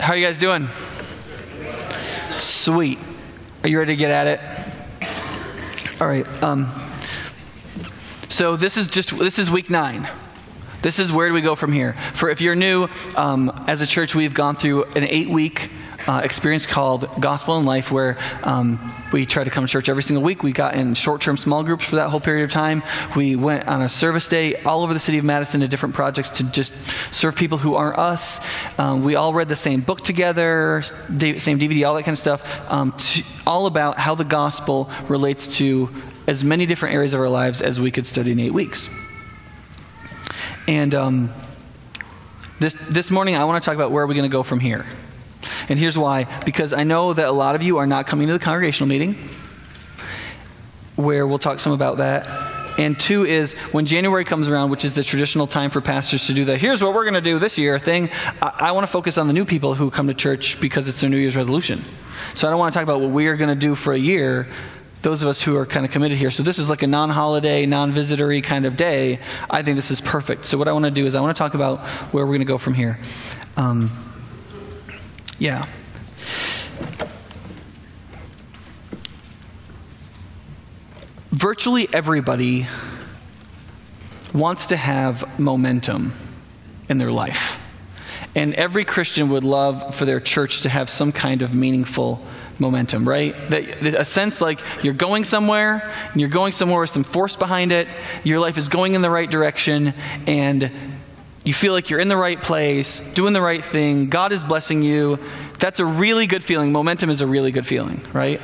How are you guys doing? Sweet. Are you ready to get at it? All right. Um, so this is just this is week nine. This is where do we go from here? For if you're new, um, as a church, we've gone through an eight-week uh, experience called Gospel in Life, where um, we try to come to church every single week. We got in short term small groups for that whole period of time. We went on a service day all over the city of Madison to different projects to just serve people who aren't us. Um, we all read the same book together, same DVD, all that kind of stuff, um, to, all about how the gospel relates to as many different areas of our lives as we could study in eight weeks. And um, this, this morning, I want to talk about where are we going to go from here. And here's why because I know that a lot of you are not coming to the congregational meeting, where we'll talk some about that. And two is when January comes around, which is the traditional time for pastors to do the here's what we're going to do this year thing, I, I want to focus on the new people who come to church because it's their New Year's resolution. So I don't want to talk about what we are going to do for a year those of us who are kind of committed here. So this is like a non-holiday, non-visitory kind of day. I think this is perfect. So what I want to do is I want to talk about where we're going to go from here. Um, yeah. Virtually everybody wants to have momentum in their life. And every Christian would love for their church to have some kind of meaningful momentum, right? That, a sense like you're going somewhere, and you're going somewhere with some force behind it, your life is going in the right direction, and you feel like you're in the right place, doing the right thing, God is blessing you. That's a really good feeling. Momentum is a really good feeling, right?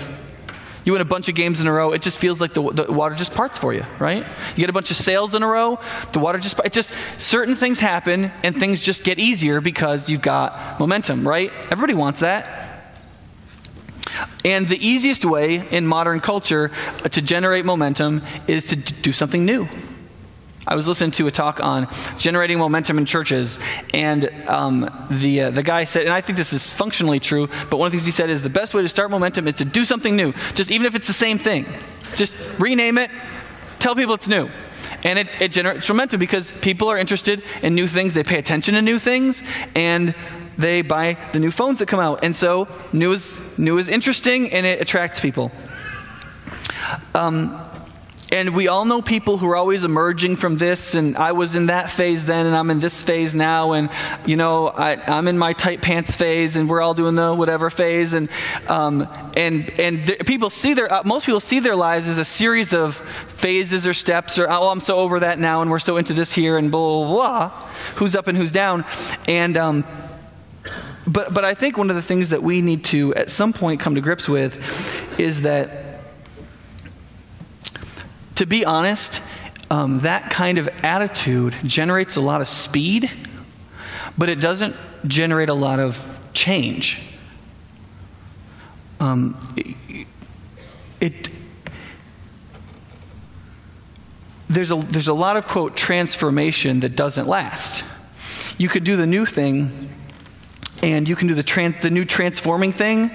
You win a bunch of games in a row, it just feels like the, the water just parts for you, right? You get a bunch of sales in a row, the water just, it just, certain things happen and things just get easier because you've got momentum, right? Everybody wants that. And the easiest way in modern culture to generate momentum is to do something new. I was listening to a talk on generating momentum in churches, and um, the, uh, the guy said, and I think this is functionally true, but one of the things he said is the best way to start momentum is to do something new, just even if it's the same thing. Just rename it, tell people it's new. And it, it generates momentum because people are interested in new things, they pay attention to new things, and they buy the new phones that come out. And so new is, new is interesting and it attracts people. Um, and we all know people who are always emerging from this, and I was in that phase then, and I'm in this phase now, and you know, I, am in my tight pants phase, and we're all doing the whatever phase, and um, and and th- people see their uh, most people see their lives as a series of phases or steps, or oh, I'm so over that now, and we're so into this here, and blah blah blah. Who's up and who's down, and um, but but I think one of the things that we need to at some point come to grips with is that to be honest, um, that kind of attitude generates a lot of speed, but it doesn't generate a lot of change. Um, it, it there's a, there's a lot of quote transformation that doesn't last. You could do the new thing, and you can do the, tran- the new transforming thing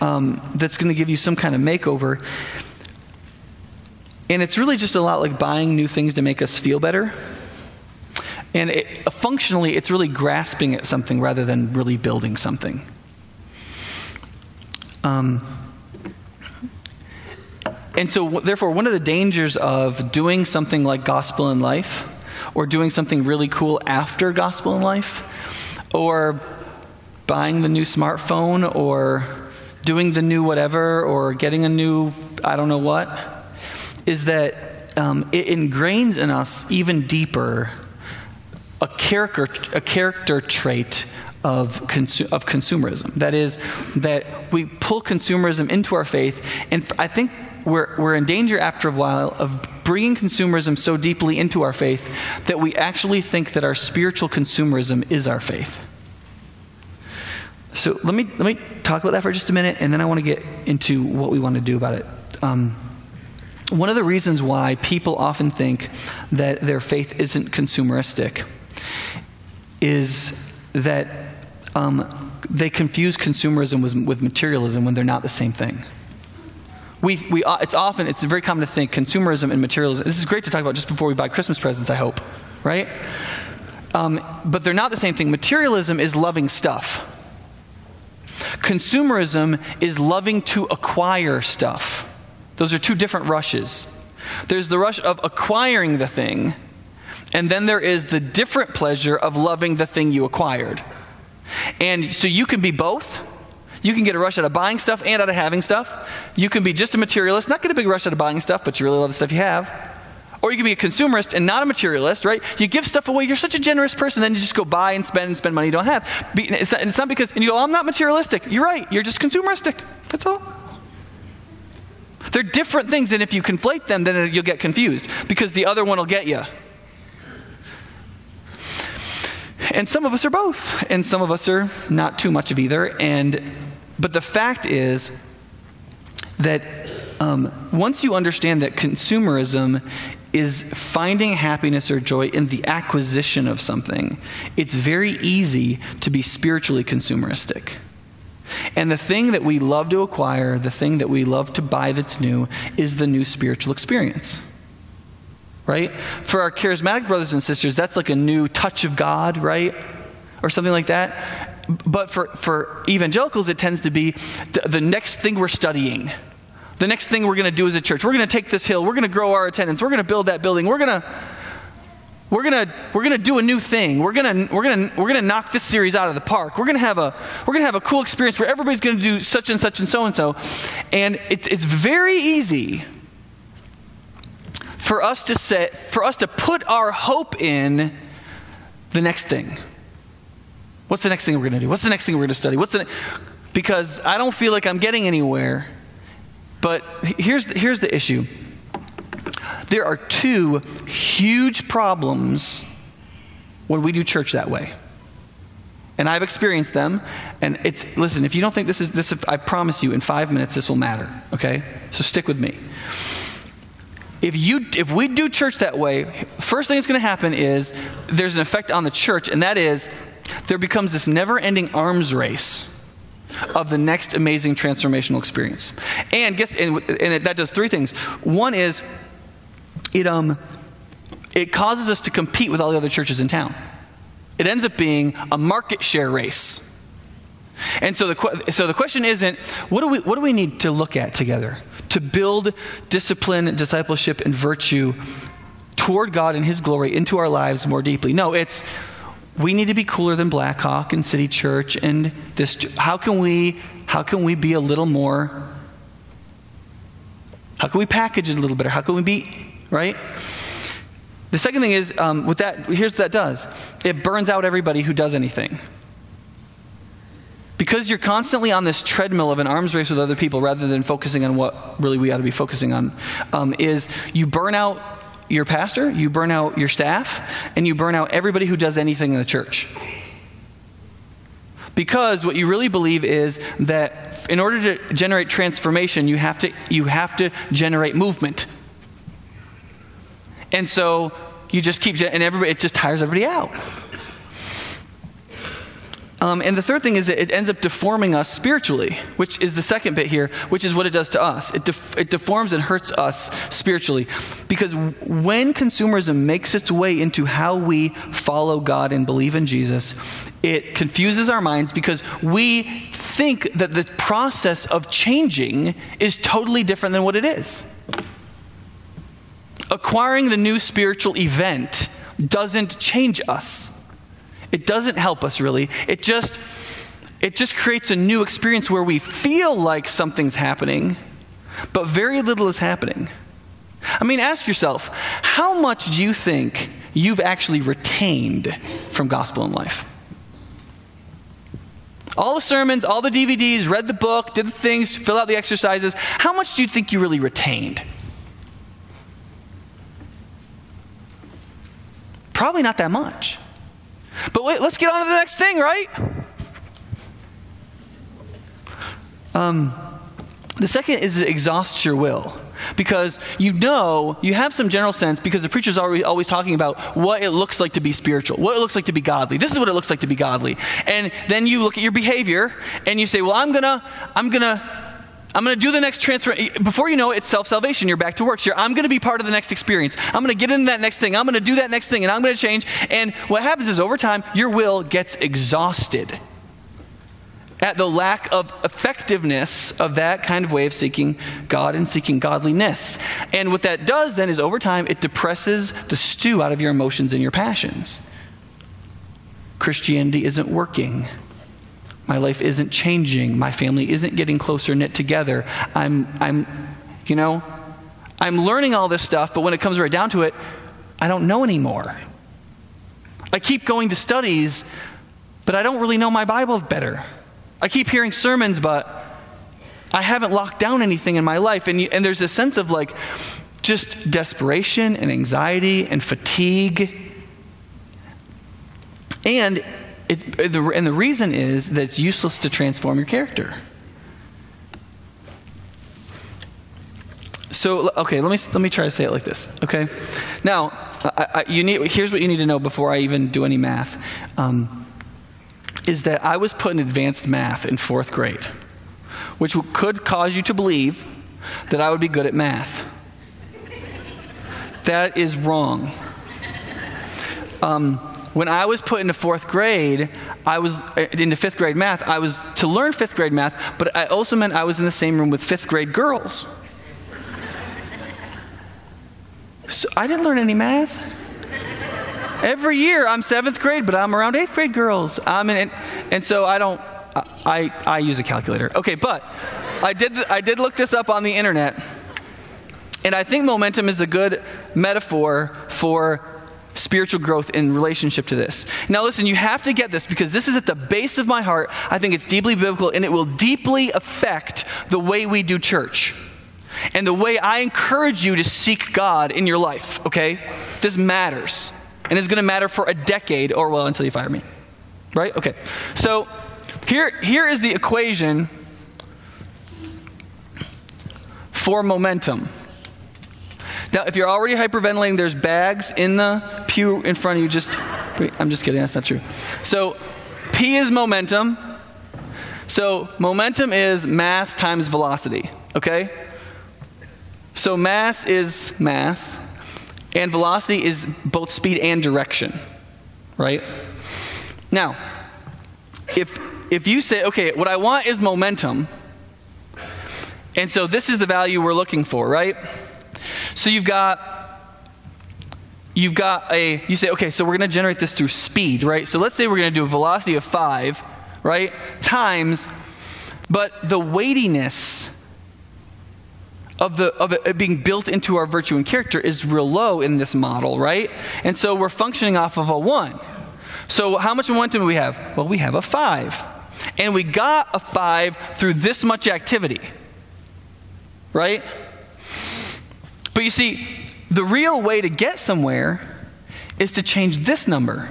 um, that's going to give you some kind of makeover. And it's really just a lot like buying new things to make us feel better. And it, functionally, it's really grasping at something rather than really building something. Um, and so, therefore, one of the dangers of doing something like Gospel in Life, or doing something really cool after Gospel in Life, or buying the new smartphone, or doing the new whatever, or getting a new I don't know what, is that um, it ingrains in us even deeper a character, a character trait of, consu- of consumerism. That is, that we pull consumerism into our faith, and I think we're, we're in danger after a while of bringing consumerism so deeply into our faith that we actually think that our spiritual consumerism is our faith. So let me, let me talk about that for just a minute, and then I want to get into what we want to do about it. Um, one of the reasons why people often think that their faith isn't consumeristic is that um, they confuse consumerism with, with, materialism when they're not the same thing. We, we, uh, it's often, it's very common to think consumerism and materialism. This is great to talk about just before we buy Christmas presents, I hope, right? Um, but they're not the same thing. Materialism is loving stuff. Consumerism is loving to acquire stuff. Those are two different rushes. There's the rush of acquiring the thing, and then there is the different pleasure of loving the thing you acquired. And so you can be both. You can get a rush out of buying stuff and out of having stuff. You can be just a materialist, not get a big rush out of buying stuff, but you really love the stuff you have. Or you can be a consumerist and not a materialist, right? You give stuff away. You're such a generous person, then you just go buy and spend and spend money you don't have. It's not, it's not because, and you go, oh, I'm not materialistic. You're right. You're just consumeristic. That's all. They're different things, and if you conflate them, then you'll get confused because the other one will get you. And some of us are both, and some of us are not too much of either. And but the fact is that um, once you understand that consumerism is finding happiness or joy in the acquisition of something, it's very easy to be spiritually consumeristic. And the thing that we love to acquire, the thing that we love to buy that's new, is the new spiritual experience. Right? For our charismatic brothers and sisters, that's like a new touch of God, right? Or something like that. But for, for evangelicals, it tends to be the, the next thing we're studying the next thing we're going to do as a church. We're going to take this hill. We're going to grow our attendance. We're going to build that building. We're going to we're gonna we're gonna do a new thing. We're gonna we're gonna we're gonna knock this series out of the park. We're gonna have a we're gonna have a cool experience where everybody's gonna do such and such and so and so, and it's it's very easy for us to say for us to put our hope in the next thing. What's the next thing we're gonna do? What's the next thing we're gonna study? What's the because I don't feel like I'm getting anywhere but here's, here's the issue there are two huge problems when we do church that way. And I've experienced them. And it's, listen, if you don't think this is, this, I promise you, in five minutes, this will matter, okay? So stick with me. If, you, if we do church that way, first thing that's going to happen is there's an effect on the church, and that is there becomes this never ending arms race of the next amazing transformational experience. And, guess, and, and that does three things. One is it, um, it causes us to compete with all the other churches in town. It ends up being a market share race. And so the, so the question isn't what do, we, what do we need to look at together to build discipline, discipleship, and virtue toward God and His glory into our lives more deeply? No, it's we need to be cooler than Blackhawk and City Church and this. How can we, how can we be a little more, how can we package it a little better? How can we be, right? The second thing is, um, with that, here's what that does it burns out everybody who does anything. Because you're constantly on this treadmill of an arms race with other people rather than focusing on what really we ought to be focusing on, um, is you burn out your pastor, you burn out your staff, and you burn out everybody who does anything in the church. Because what you really believe is that in order to generate transformation, you have to, you have to generate movement. And so you just keep, and everybody, it just tires everybody out. Um, and the third thing is that it ends up deforming us spiritually, which is the second bit here, which is what it does to us. It, def- it deforms and hurts us spiritually. Because when consumerism makes its way into how we follow God and believe in Jesus, it confuses our minds because we think that the process of changing is totally different than what it is. Acquiring the new spiritual event doesn't change us. It doesn't help us really. It just it just creates a new experience where we feel like something's happening, but very little is happening. I mean, ask yourself, how much do you think you've actually retained from gospel in life? All the sermons, all the DVDs, read the book, did the things, fill out the exercises. How much do you think you really retained? Probably not that much. But wait, let's get on to the next thing, right? Um, the second is it exhausts your will. Because you know, you have some general sense because the preacher's always, always talking about what it looks like to be spiritual, what it looks like to be godly. This is what it looks like to be godly. And then you look at your behavior and you say, well, I'm gonna, I'm gonna I'm going to do the next transfer. Before you know it, it's self salvation. You're back to work. So I'm going to be part of the next experience. I'm going to get into that next thing. I'm going to do that next thing, and I'm going to change. And what happens is over time, your will gets exhausted. at the lack of effectiveness of that kind of way of seeking God and seeking godliness. And what that does then is over time, it depresses the stew out of your emotions and your passions. Christianity isn't working. My life isn't changing. My family isn't getting closer knit together. I'm, I'm, you know, I'm learning all this stuff, but when it comes right down to it, I don't know anymore. I keep going to studies, but I don't really know my Bible better. I keep hearing sermons, but I haven't locked down anything in my life. And, you, and there's a sense of like just desperation and anxiety and fatigue. And, and the reason is that it's useless to transform your character. So, okay, let me, let me try to say it like this, okay? Now, I, I, you need, here's what you need to know before I even do any math. Um, is that I was put in advanced math in fourth grade, which could cause you to believe that I would be good at math. That is wrong. Um, when I was put into fourth grade, I was uh, into fifth grade math. I was to learn fifth grade math, but I also meant I was in the same room with fifth grade girls. So I didn't learn any math. Every year I'm seventh grade, but I'm around eighth grade girls. I'm in, and, and so I don't, I, I use a calculator. Okay, but I did, I did look this up on the internet, and I think momentum is a good metaphor for spiritual growth in relationship to this. Now, listen, you have to get this because this is at the base of my heart. I think it's deeply biblical and it will deeply affect the way we do church and the way I encourage you to seek God in your life, okay? This matters and it's going to matter for a decade or, well, until you fire me. Right? Okay. So here, here is the equation for momentum. Now, if you're already hyperventilating, there's bags in the pew in front of you. Just, I'm just kidding. That's not true. So, P is momentum. So, momentum is mass times velocity. Okay? So, mass is mass. And velocity is both speed and direction, right? Now, if, if you say, okay, what I want is momentum, and so this is the value we're looking for, right? So you've got you've got a you say okay so we're going to generate this through speed right so let's say we're going to do a velocity of 5 right times but the weightiness of, the, of it being built into our virtue and character is real low in this model, right? And so we're functioning off of a one. So how much momentum do we have? Well, we have a five. And we got a five through this much activity, right? But you see, the real way to get somewhere is to change this number.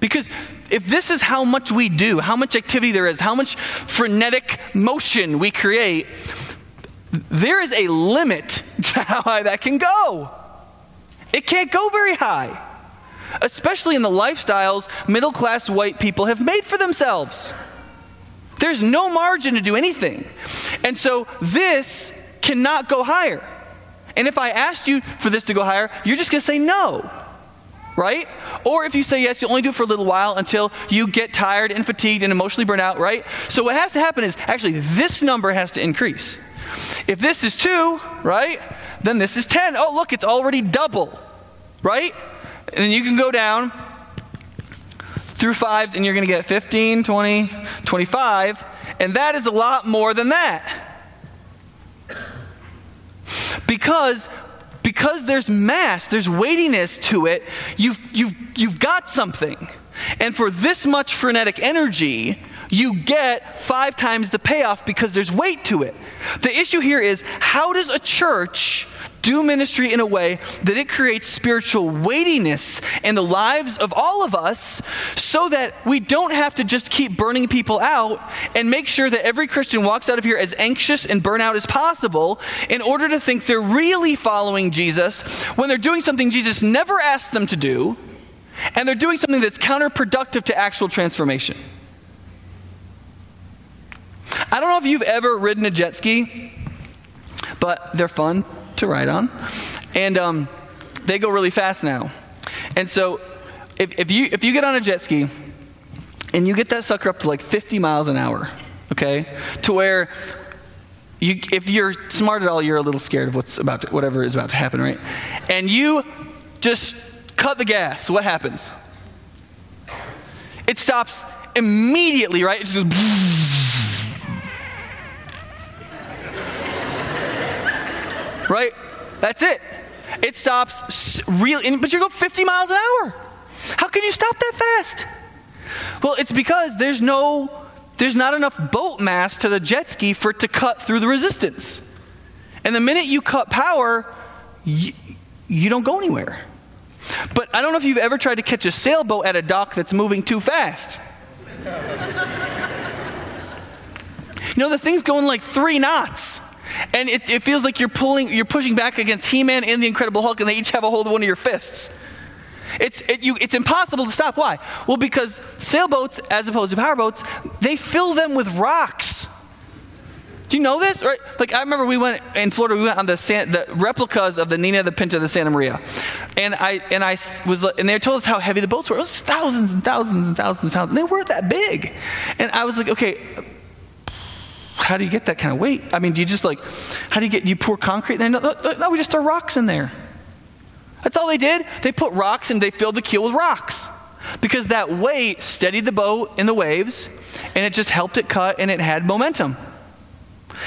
Because if this is how much we do, how much activity there is, how much frenetic motion we create, there is a limit to how high that can go. It can't go very high, especially in the lifestyles middle class white people have made for themselves. There's no margin to do anything. And so this cannot go higher. And if I asked you for this to go higher, you're just going to say no right? Or if you say yes, you only do it for a little while until you get tired and fatigued and emotionally burnt out, right? So what has to happen is actually this number has to increase. If this is 2, right? Then this is 10. Oh, look, it's already double, right? And then you can go down through fives and you're going to get 15, 20, 25, and that is a lot more than that. Because because there's mass, there's weightiness to it, you've, you've, you've got something. And for this much frenetic energy, you get five times the payoff because there's weight to it. The issue here is how does a church do ministry in a way that it creates spiritual weightiness in the lives of all of us so that we don't have to just keep burning people out and make sure that every Christian walks out of here as anxious and burnout as possible in order to think they're really following Jesus when they're doing something Jesus never asked them to do and they're doing something that's counterproductive to actual transformation. I don't know if you've ever ridden a jet ski, but they're fun to ride on. And um, they go really fast now. And so if, if, you, if you get on a jet ski and you get that sucker up to like 50 miles an hour, okay? To where you, if you're smart at all, you're a little scared of what's about to, whatever is about to happen, right? And you just cut the gas. What happens? It stops immediately, right? It just right? That's it. It stops really, but you go 50 miles an hour. How can you stop that fast? Well, it's because there's no, there's not enough boat mass to the jet ski for it to cut through the resistance. And the minute you cut power, you, you don't go anywhere. But I don't know if you've ever tried to catch a sailboat at a dock that's moving too fast. you know, the thing's going like three knots. And it, it feels like you're pulling, you're pushing back against He-Man and the Incredible Hulk, and they each have a hold of one of your fists. It's, it, you, it's impossible to stop. Why? Well, because sailboats, as opposed to powerboats, they fill them with rocks. Do you know this? Right? Like I remember we went in Florida. We went on the, San, the replicas of the Nina, the Pinta, the Santa Maria, and I and I was and they told us how heavy the boats were. It was thousands and thousands and thousands of pounds. And they weren't that big, and I was like, okay, how do you get that kind of weight? I mean, do you just like, how do you get, you pour concrete in there? No, no, no, we just throw rocks in there. That's all they did. They put rocks and they filled the keel with rocks. Because that weight steadied the boat in the waves and it just helped it cut and it had momentum.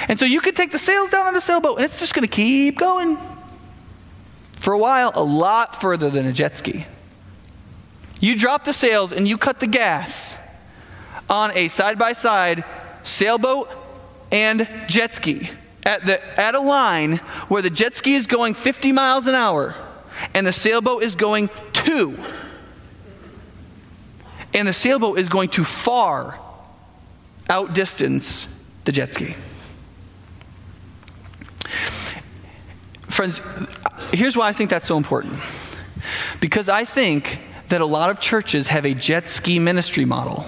And so you could take the sails down on a sailboat and it's just going to keep going for a while, a lot further than a jet ski. You drop the sails and you cut the gas on a side by side sailboat and jet ski at, the, at a line where the jet ski is going 50 miles an hour and the sailboat is going two. And the sailboat is going to far outdistance the jet ski. Friends, here's why I think that's so important. Because I think that a lot of churches have a jet ski ministry model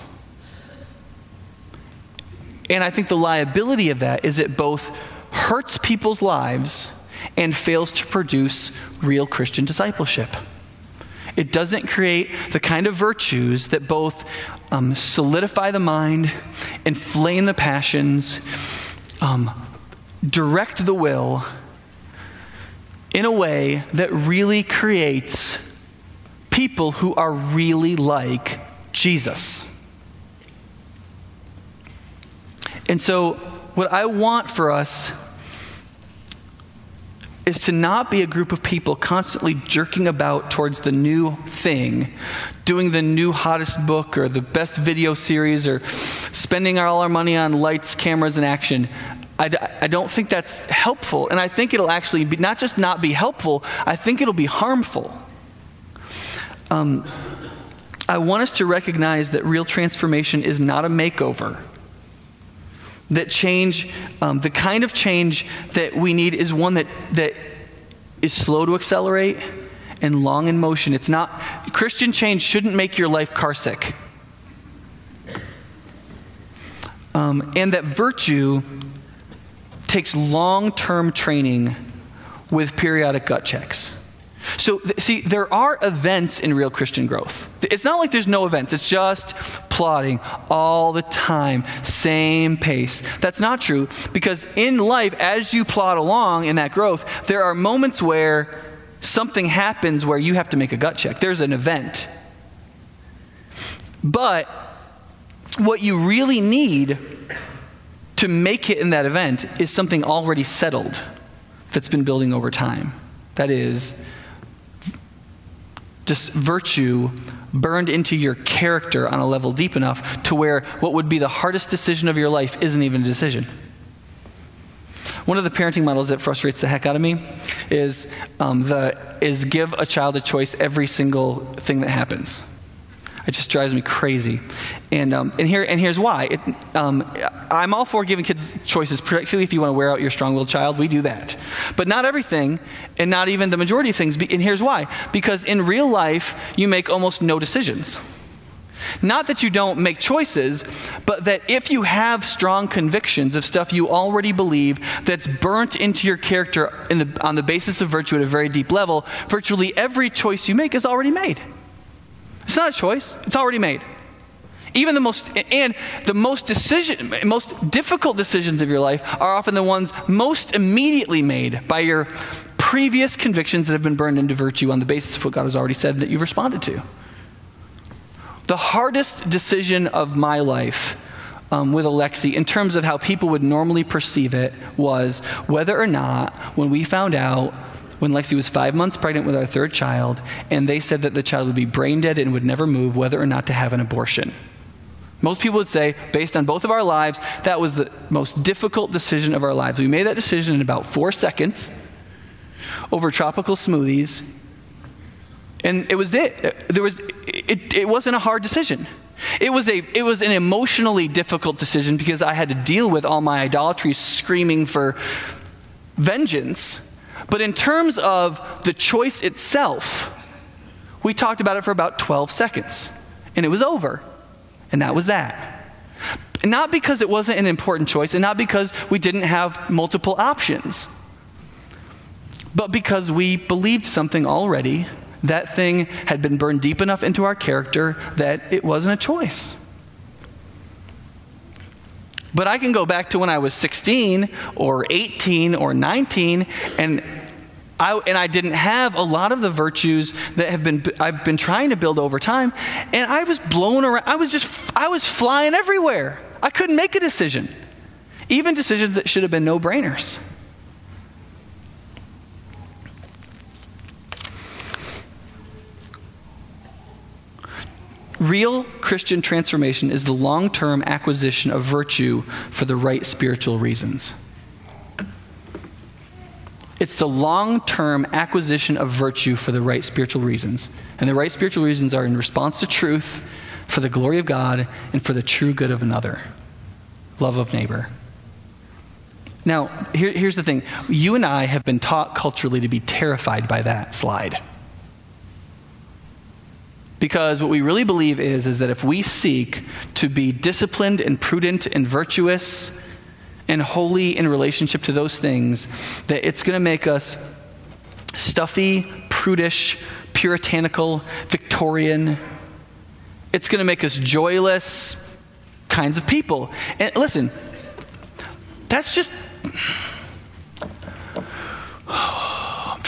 and I think the liability of that is it both hurts people's lives and fails to produce real Christian discipleship. It doesn't create the kind of virtues that both um, solidify the mind, inflame the passions, um, direct the will in a way that really creates people who are really like Jesus. And so, what I want for us is to not be a group of people constantly jerking about towards the new thing, doing the new hottest book or the best video series or spending all our money on lights, cameras, and action. I, I don't think that's helpful. And I think it'll actually be not just not be helpful, I think it'll be harmful. Um, I want us to recognize that real transformation is not a makeover that change, um, the kind of change that we need is one that, that is slow to accelerate and long in motion. It's not, Christian change shouldn't make your life car sick. Um, and that virtue takes long term training with periodic gut checks. So, th- see, there are events in real Christian growth. It's not like there's no events, it's just plodding all the time, same pace. That's not true because in life, as you plod along in that growth, there are moments where something happens where you have to make a gut check. There's an event. But what you really need to make it in that event is something already settled that's been building over time. That is, virtue burned into your character on a level deep enough to where what would be the hardest decision of your life isn't even a decision. One of the parenting models that frustrates the heck out of me is, um, the, is give a child a choice every single thing that happens. It just drives me crazy. And, um, and, here, and here's why. It, um, I'm all for giving kids choices, particularly if you want to wear out your strong willed child. We do that. But not everything, and not even the majority of things. And here's why. Because in real life, you make almost no decisions. Not that you don't make choices, but that if you have strong convictions of stuff you already believe that's burnt into your character the, on the basis of virtue at a very deep level, virtually every choice you make is already made. It's not a choice, it's already made. Even the most, and the most decision, most difficult decisions of your life are often the ones most immediately made by your previous convictions that have been burned into virtue on the basis of what God has already said that you've responded to. The hardest decision of my life um, with Alexi, in terms of how people would normally perceive it, was whether or not, when we found out when Lexi was five months pregnant with our third child, and they said that the child would be brain dead and would never move, whether or not to have an abortion. Most people would say, based on both of our lives, that was the most difficult decision of our lives. We made that decision in about four seconds over tropical smoothies. And it was it. There was, it, it wasn't a hard decision. It was, a, it was an emotionally difficult decision because I had to deal with all my idolatry screaming for vengeance. But in terms of the choice itself, we talked about it for about 12 seconds. And it was over. And that was that. not because it wasn't an important choice, and not because we didn't have multiple options, but because we believed something already. That thing had been burned deep enough into our character that it wasn't a choice. But I can go back to when I was 16 or 18 or 19 and I, and I didn't have a lot of the virtues that have been I've been trying to build over time, and I was blown around. I was just I was flying everywhere. I couldn't make a decision, even decisions that should have been no brainers. Real Christian transformation is the long term acquisition of virtue for the right spiritual reasons. It's the long term acquisition of virtue for the right spiritual reasons. And the right spiritual reasons are in response to truth, for the glory of God, and for the true good of another love of neighbor. Now, here, here's the thing you and I have been taught culturally to be terrified by that slide. Because what we really believe is, is that if we seek to be disciplined and prudent and virtuous and holy in relationship to those things, that it's going to make us stuffy, prudish, puritanical, Victorian. It's going to make us joyless kinds of people. And listen, that's just.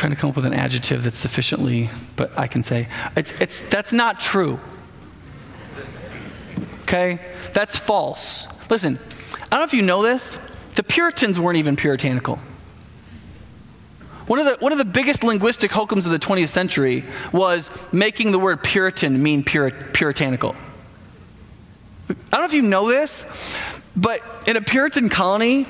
Trying to come up with an adjective that's sufficiently, but I can say it's, it's that's not true. Okay? That's false. Listen, I don't know if you know this, the Puritans weren't even puritanical. One of, the, one of the biggest linguistic hookums of the 20th century was making the word Puritan mean puri- puritanical. I don't know if you know this, but in a Puritan colony,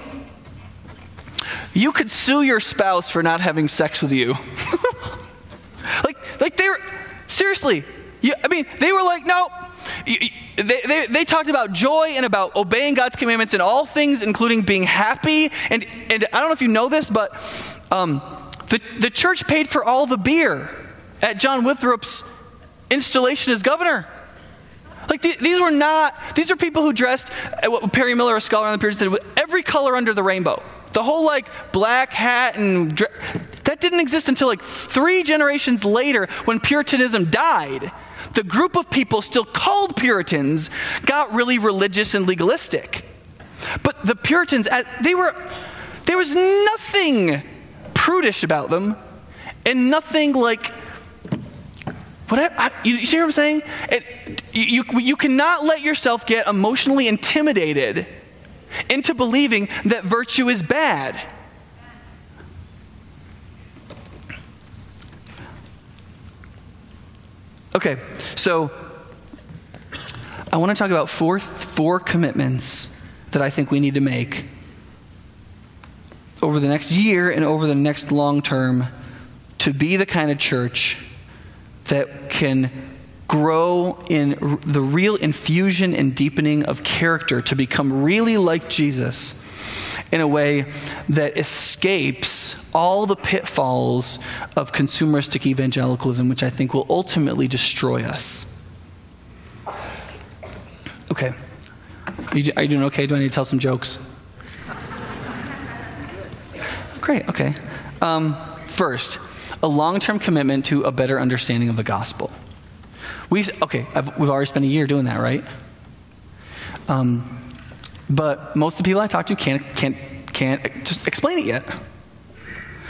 you could sue your spouse for not having sex with you. like, like they were, seriously, you, I mean, they were like, no, they, they, they, talked about joy and about obeying God's commandments in all things, including being happy. And, and I don't know if you know this, but um, the, the church paid for all the beer at John Winthrop's installation as governor. Like the, these were not, these are people who dressed, uh, what Perry Miller, a scholar on the period, said, with every color under the rainbow. The whole like black hat and that didn't exist until like three generations later when Puritanism died the group of people still called Puritans got really religious and legalistic. But the Puritans, uh, they were, there was nothing prudish about them and nothing like, what I, I, you see what I'm saying? It, you, you cannot let yourself get emotionally intimidated into believing that virtue is bad. Okay, so I want to talk about four, four commitments that I think we need to make over the next year and over the next long term to be the kind of church that can grow in the real infusion and deepening of character to become really like Jesus in a way that escapes all the pitfalls of consumeristic evangelicalism, which I think will ultimately destroy us. Okay. Are you, are you doing okay? Do I need to tell some jokes? Great, okay. Um, first, a long term commitment to a better understanding of the gospel. We, okay, I've, we've already spent a year doing that, right? Um, but most of the people I talk to can't, can't, can't just explain it yet.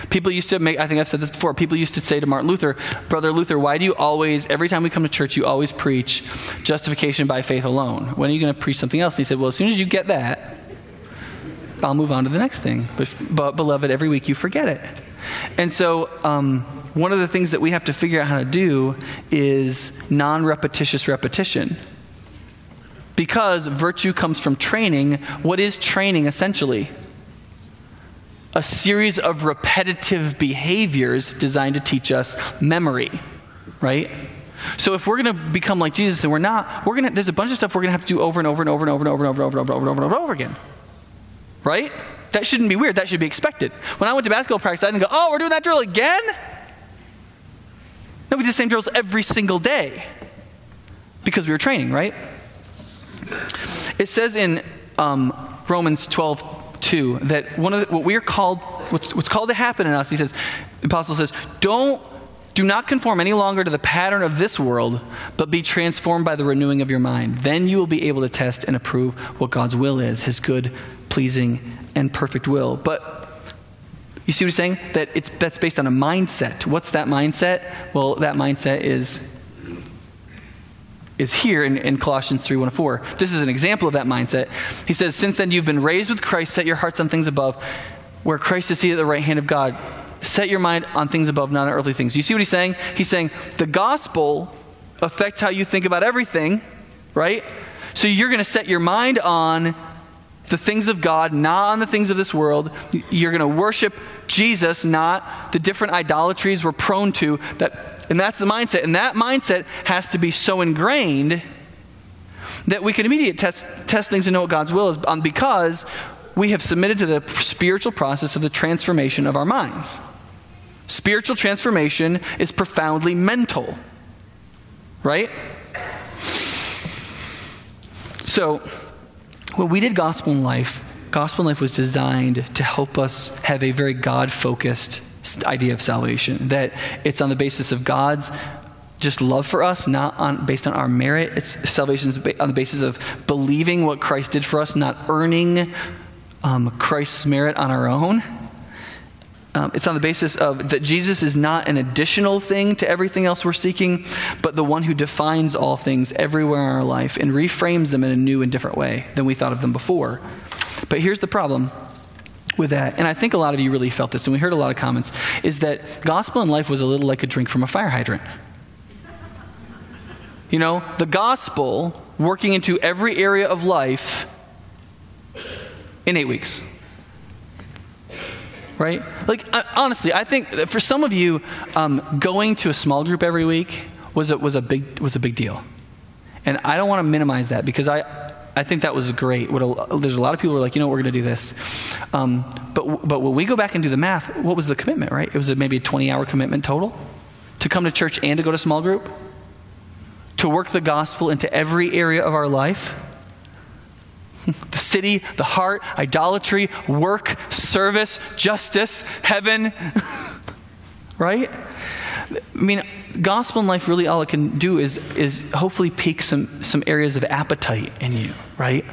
People used to make, I think I've said this before, people used to say to Martin Luther, Brother Luther, why do you always, every time we come to church, you always preach justification by faith alone? When are you going to preach something else? And he said, Well, as soon as you get that, I'll move on to the next thing. But, but beloved, every week you forget it. And so, um, one of the things that we have to figure out how to do is non repetitious repetition. Because virtue comes from training. What is training essentially? A series of repetitive behaviors designed to teach us memory, right? So if we're going to become like Jesus and we're not, we're going to there's a bunch of stuff we're going to have to do over and over and over and over and over and over and over and over and over and over, and over again. Right? That shouldn't be weird. That should be expected. When I went to basketball practice, I didn't go, "Oh, we're doing that drill again?" No, we did the same drills every single day because we were training, right? It says in um, Romans 12, 2, that one of the, what we are called, what's, what's called to happen in us, he says, the apostle says, don't, do not conform any longer to the pattern of this world, but be transformed by the renewing of your mind. Then you will be able to test and approve what God's will is, his good, pleasing, and perfect will. But you see what he's saying? That it's, that's based on a mindset. What's that mindset? Well, that mindset is is here in, in Colossians 3 1 4. This is an example of that mindset. He says, Since then you've been raised with Christ, set your hearts on things above, where Christ is seated at the right hand of God. Set your mind on things above, not on earthly things. You see what he's saying? He's saying the gospel affects how you think about everything, right? So you're going to set your mind on the things of God, not on the things of this world. You're going to worship Jesus, not the different idolatries we're prone to that and that's the mindset. And that mindset has to be so ingrained that we can immediately test, test things and know what God's will is um, because we have submitted to the spiritual process of the transformation of our minds. Spiritual transformation is profoundly mental, right? So, when we did Gospel in Life, Gospel in Life was designed to help us have a very God focused idea of salvation. That it's on the basis of God's just love for us, not on, based on our merit. It's salvation is on the basis of believing what Christ did for us, not earning um, Christ's merit on our own. Um, it's on the basis of that Jesus is not an additional thing to everything else we're seeking, but the one who defines all things everywhere in our life and reframes them in a new and different way than we thought of them before. But here's the problem with that, and I think a lot of you really felt this, and we heard a lot of comments, is that gospel in life was a little like a drink from a fire hydrant. You know, the gospel working into every area of life in eight weeks. Right? Like, honestly, I think for some of you, um, going to a small group every week was a, was, a big, was a big deal. And I don't want to minimize that because I, I think that was great. A, there's a lot of people who are like, you know, we're going to do this. Um, but, but when we go back and do the math, what was the commitment, right? It was a, maybe a 20 hour commitment total to come to church and to go to small group, to work the gospel into every area of our life. The city, the heart, idolatry, work, service, justice, heaven, right? I mean, gospel in life really all it can do is, is hopefully pique some, some areas of appetite in you, right?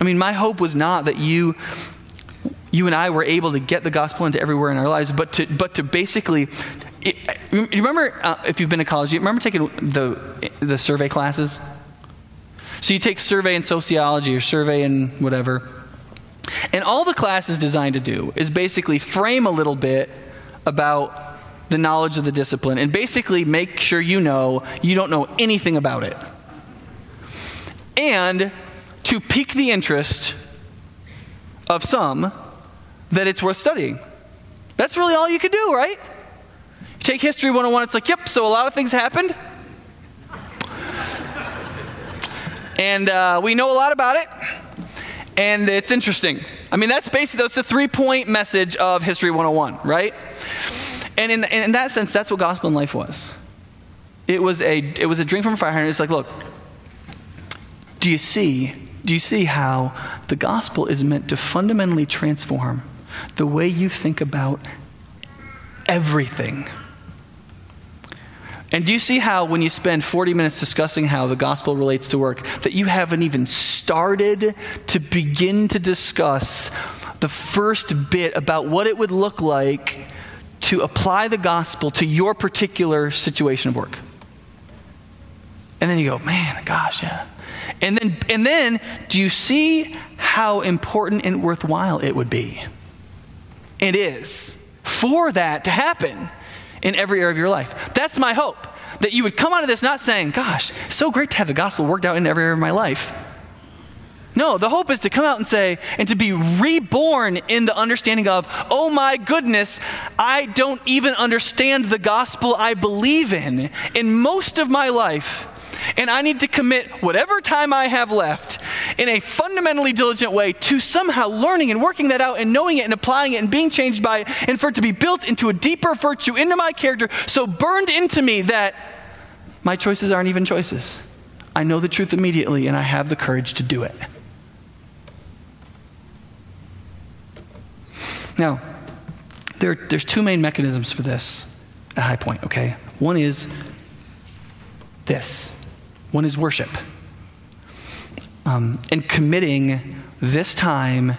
I mean, my hope was not that you you and I were able to get the gospel into everywhere in our lives, but to, but to basically, it, you remember uh, if you've been to college, you remember taking the, the survey classes? So you take survey in sociology or survey in whatever, and all the class is designed to do is basically frame a little bit about the knowledge of the discipline and basically make sure you know you don't know anything about it. And to pique the interest of some that it's worth studying. That's really all you can do, right? You take History 101, it's like, yep, so a lot of things happened. And uh, we know a lot about it. And it's interesting. I mean, that's basically that's the three point message of History 101, right? And in, in that sense, that's what gospel in life was. It was a, it was a drink from a fire hydrant. It's like, look, do you see? Do you see how the gospel is meant to fundamentally transform the way you think about everything? And do you see how, when you spend 40 minutes discussing how the gospel relates to work, that you haven't even started to begin to discuss the first bit about what it would look like to apply the gospel to your particular situation of work? And then you go, man, gosh, yeah. And then, and then, do you see how important and worthwhile it would be? It is for that to happen in every area of your life. That's my hope. That you would come out of this not saying, gosh, so great to have the gospel worked out in every area of my life. No, the hope is to come out and say, and to be reborn in the understanding of, oh my goodness, I don't even understand the gospel I believe in. In most of my life, and I need to commit whatever time I have left in a fundamentally diligent way to somehow learning and working that out and knowing it and applying it and being changed by it, and for it to be built into a deeper virtue into my character, so burned into me that my choices aren't even choices. I know the truth immediately, and I have the courage to do it. Now, there, there's two main mechanisms for this at High Point, okay? One is this one is worship. Um, and committing this time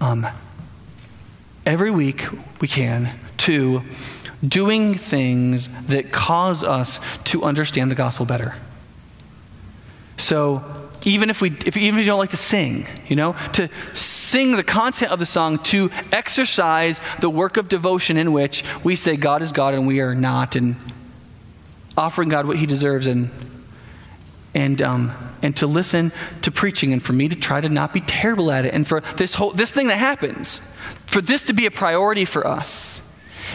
um, every week we can to doing things that cause us to understand the gospel better. So, even if we if, even if you don't like to sing, you know, to sing the content of the song, to exercise the work of devotion in which we say God is God and we are not, and offering God what He deserves and and, um, and to listen to preaching and for me to try to not be terrible at it. And for this whole this thing that happens for this to be a priority for us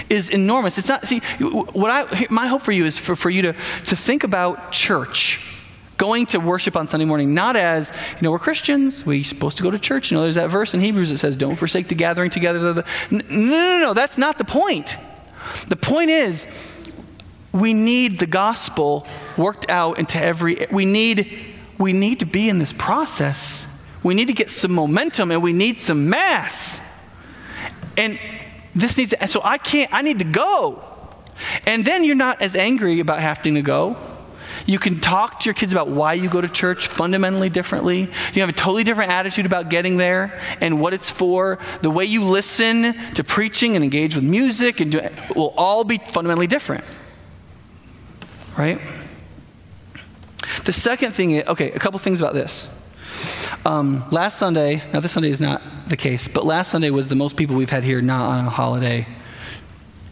is enormous. It's not see what i my hope for you is for, for you to to think about church going to worship on sunday morning not as you know we're christians we're supposed to go to church. You know there's that verse in hebrews that says don't forsake the gathering together. No no no, no that's not the point. The point is we need the gospel worked out into every we need we need to be in this process. We need to get some momentum and we need some mass. And this needs to, and so i can't i need to go. And then you're not as angry about having to go. You can talk to your kids about why you go to church fundamentally differently. You have a totally different attitude about getting there and what it's for. The way you listen to preaching and engage with music and do, will all be fundamentally different right? The second thing is, okay, a couple things about this. Um, last Sunday, now this Sunday is not the case, but last Sunday was the most people we've had here not on a holiday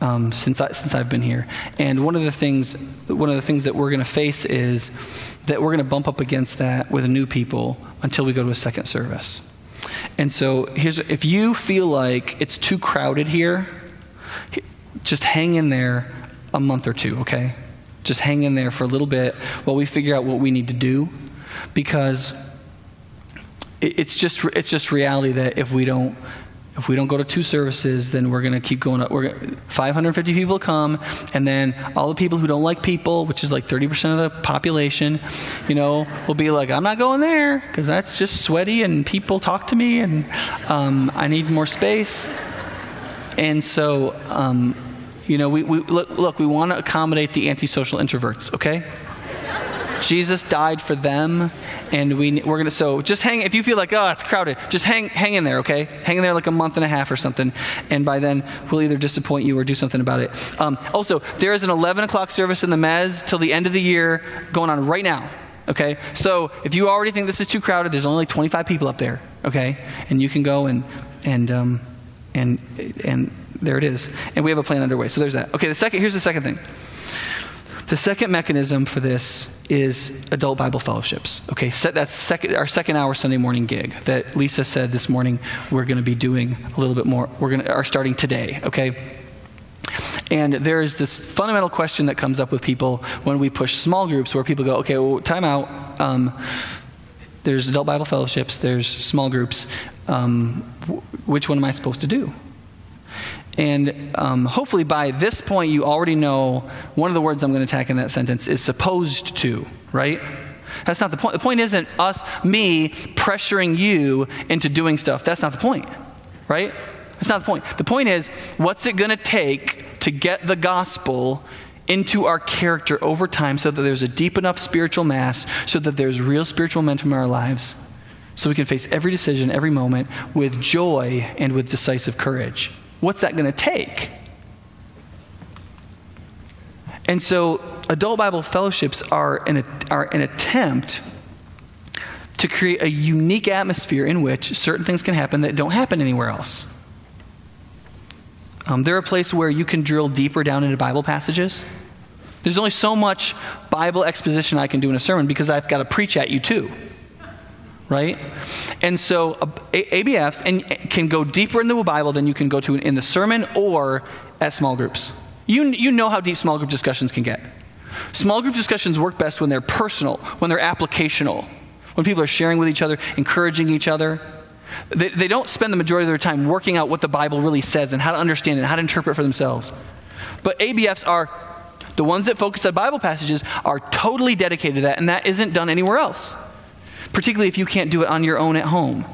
um, since I, since I've been here. And one of the things one of the things that we're going to face is that we're going to bump up against that with new people until we go to a second service. And so here's if you feel like it's too crowded here, just hang in there a month or two, okay? Just hang in there for a little bit while we figure out what we need to do because it's just it's just reality that if we don't if we don't go to two services, then we're going to keep going up. We're 550 people come, and then all the people who don't like people, which is like 30% of the population, you know, will be like, "I'm not going there because that's just sweaty, and people talk to me, and um, I need more space." And so, um, you know, we, we look, look, we want to accommodate the antisocial introverts, okay? Jesus died for them, and we, we're going to, so just hang, if you feel like, oh, it's crowded, just hang, hang in there, okay? Hang in there like a month and a half or something, and by then we'll either disappoint you or do something about it. Um, also, there is an 11 o'clock service in the Mez till the end of the year going on right now, okay? So if you already think this is too crowded, there's only like 25 people up there, okay? And you can go and, and, um, and, and there it is. And we have a plan underway. So there's that. Okay, the second, here's the second thing. The second mechanism for this is adult Bible fellowships. Okay, set that's second, our second hour Sunday morning gig that Lisa said this morning we're going to be doing a little bit more. We're going to are starting today. Okay, and there is this fundamental question that comes up with people when we push small groups, where people go, okay, well, time out. Um, there's adult Bible fellowships. There's small groups. Um, which one am I supposed to do? And um, hopefully by this point, you already know one of the words I'm going to attack in that sentence is supposed to, right? That's not the point. The point isn't us, me, pressuring you into doing stuff. That's not the point, right? That's not the point. The point is, what's it going to take to get the gospel into our character over time so that there's a deep enough spiritual mass, so that there's real spiritual momentum in our lives, so we can face every decision, every moment with joy and with decisive courage. What's that going to take? And so, adult Bible fellowships are an, are an attempt to create a unique atmosphere in which certain things can happen that don't happen anywhere else. Um, they're a place where you can drill deeper down into Bible passages. There's only so much Bible exposition I can do in a sermon because I've got to preach at you too. Right? And so uh, ABFs and can go deeper into the Bible than you can go to in the sermon or at small groups. You, you know how deep small group discussions can get. Small group discussions work best when they're personal, when they're applicational, when people are sharing with each other, encouraging each other. They, they don't spend the majority of their time working out what the Bible really says and how to understand it and how to interpret for themselves. But ABFs are the ones that focus on Bible passages are totally dedicated to that, and that isn't done anywhere else, particularly if you can't do it on your own at home.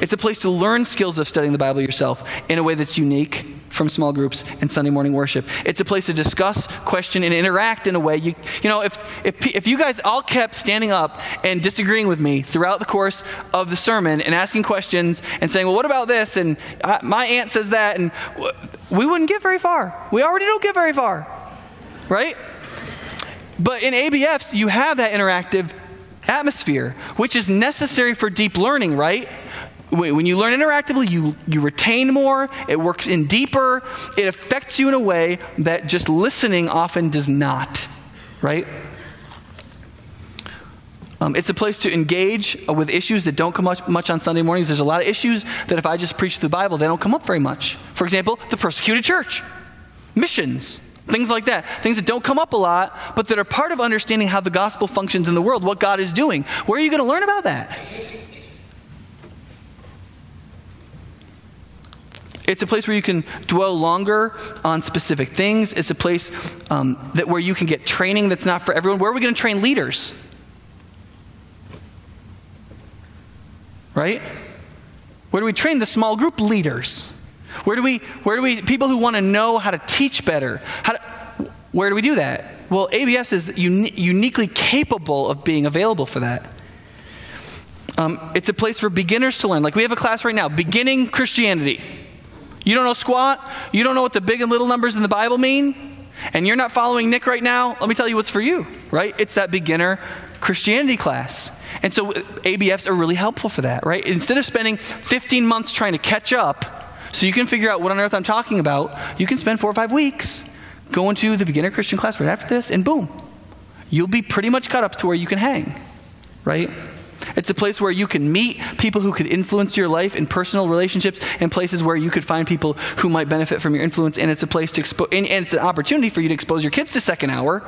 It's a place to learn skills of studying the Bible yourself in a way that's unique from small groups and Sunday morning worship. It's a place to discuss, question, and interact in a way you, you know, if, if, if you guys all kept standing up and disagreeing with me throughout the course of the sermon and asking questions and saying, well, what about this? And I, my aunt says that, and we wouldn't get very far. We already don't get very far, right? But in ABFs, you have that interactive atmosphere, which is necessary for deep learning, right? When you learn interactively, you, you retain more, it works in deeper, it affects you in a way that just listening often does not, right? Um, it's a place to engage with issues that don't come much, much on Sunday mornings. There's a lot of issues that if I just preach the Bible, they don't come up very much. For example, the persecuted church, missions, things like that. Things that don't come up a lot, but that are part of understanding how the gospel functions in the world, what God is doing. Where are you going to learn about that? It's a place where you can dwell longer on specific things. It's a place um, that where you can get training that's not for everyone. Where are we going to train leaders? Right? Where do we train the small group leaders? Where do we, where do we, people who want to know how to teach better, how to, where do we do that? Well, ABS is un- uniquely capable of being available for that. Um, it's a place for beginners to learn. Like we have a class right now, beginning Christianity. You don't know squat? You don't know what the big and little numbers in the Bible mean? And you're not following Nick right now? Let me tell you what's for you, right? It's that beginner Christianity class. And so ABFs are really helpful for that, right? Instead of spending 15 months trying to catch up so you can figure out what on earth I'm talking about, you can spend four or five weeks going to the beginner Christian class right after this, and boom, you'll be pretty much caught up to where you can hang, right? It's a place where you can meet people who could influence your life in personal relationships and places where you could find people who might benefit from your influence. And it's a place to expose, and, and, it's an opportunity for you to expose your kids to second hour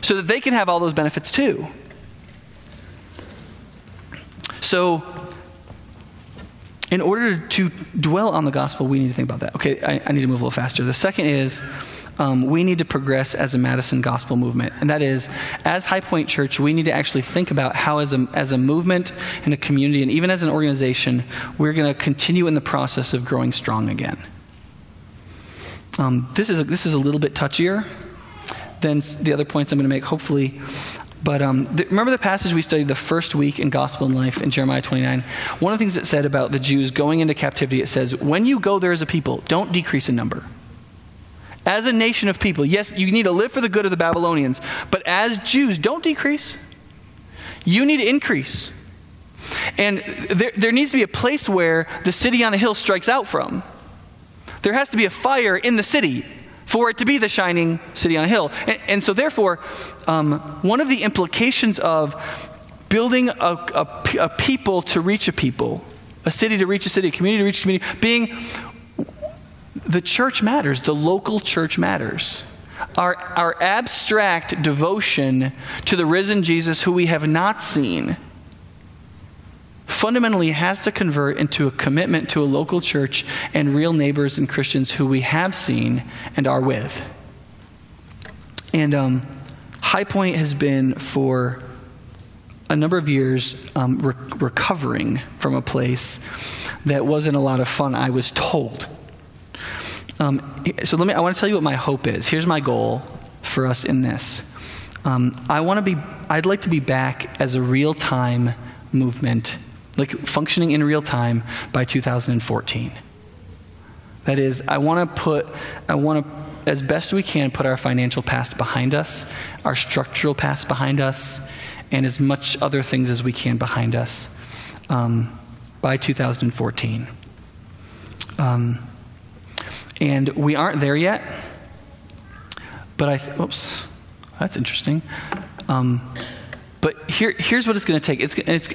so that they can have all those benefits too. So, in order to dwell on the gospel, we need to think about that. Okay, I, I need to move a little faster. The second is um, we need to progress as a Madison gospel movement. And that is, as High Point Church, we need to actually think about how, as a, as a movement and a community, and even as an organization, we're going to continue in the process of growing strong again. Um, this, is this is a little bit touchier than the other points I'm going to make, hopefully. But um, the, remember the passage we studied the first week in Gospel in Life in Jeremiah 29? One of the things it said about the Jews going into captivity, it says, When you go there as a people, don't decrease in number as a nation of people, yes, you need to live for the good of the Babylonians, but as Jews, don't decrease. You need to increase. And there, there needs to be a place where the city on a hill strikes out from. There has to be a fire in the city for it to be the shining city on a hill. And, and so, therefore, um, one of the implications of building a, a, a people to reach a people, a city to reach a city, a community to reach a community, being the church matters, the local church matters. Our, our abstract devotion to the risen Jesus, who we have not seen, fundamentally has to convert into a commitment to a local church and real neighbors and Christians who we have seen and are with. And um, High Point has been for a number of years um, re- recovering from a place that wasn't a lot of fun, I was told. Um, so let me, I want to tell you what my hope is. Here's my goal for us in this. Um, I want to be, I'd like to be back as a real time movement, like functioning in real time by 2014. That is, I want to put, I want to, as best we can, put our financial past behind us, our structural past behind us, and as much other things as we can behind us um, by 2014. Um, and we aren't there yet, but I, th- oops, that's interesting. Um, but here, here's what it's going to take it's, it's,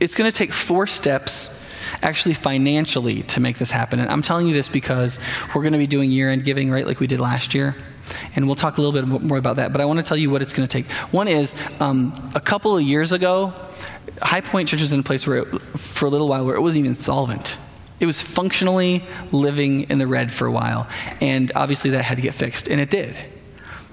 it's going to take four steps actually financially to make this happen. And I'm telling you this because we're going to be doing year end giving, right, like we did last year. And we'll talk a little bit more about that. But I want to tell you what it's going to take. One is um, a couple of years ago, High Point Church was in a place where, it, for a little while, where it wasn't even solvent. It was functionally living in the red for a while. And obviously that had to get fixed. And it did.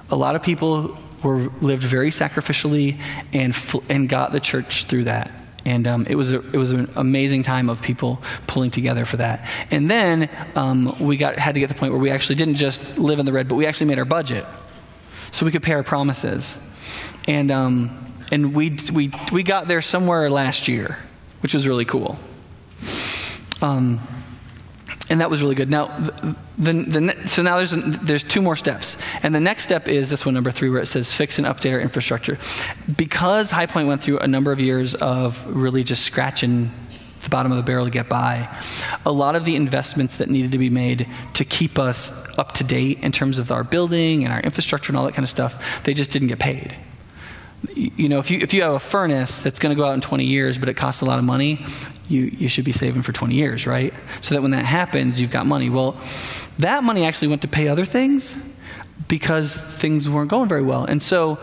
A lot of people were lived very sacrificially and, and got the church through that. And um, it, was a, it was an amazing time of people pulling together for that. And then um, we got, had to get to the point where we actually didn't just live in the red, but we actually made our budget so we could pay our promises. And, um, and we, we, we got there somewhere last year, which was really cool. Um, and that was really good. Now, the, the, so now there's, there's two more steps. And the next step is this one, number three, where it says fix and update our infrastructure. Because High Point went through a number of years of really just scratching the bottom of the barrel to get by, a lot of the investments that needed to be made to keep us up to date in terms of our building and our infrastructure and all that kind of stuff, they just didn't get paid you know, if you, if you have a furnace that's going to go out in 20 years, but it costs a lot of money, you, you should be saving for 20 years, right? So that when that happens, you've got money. Well, that money actually went to pay other things because things weren't going very well. And so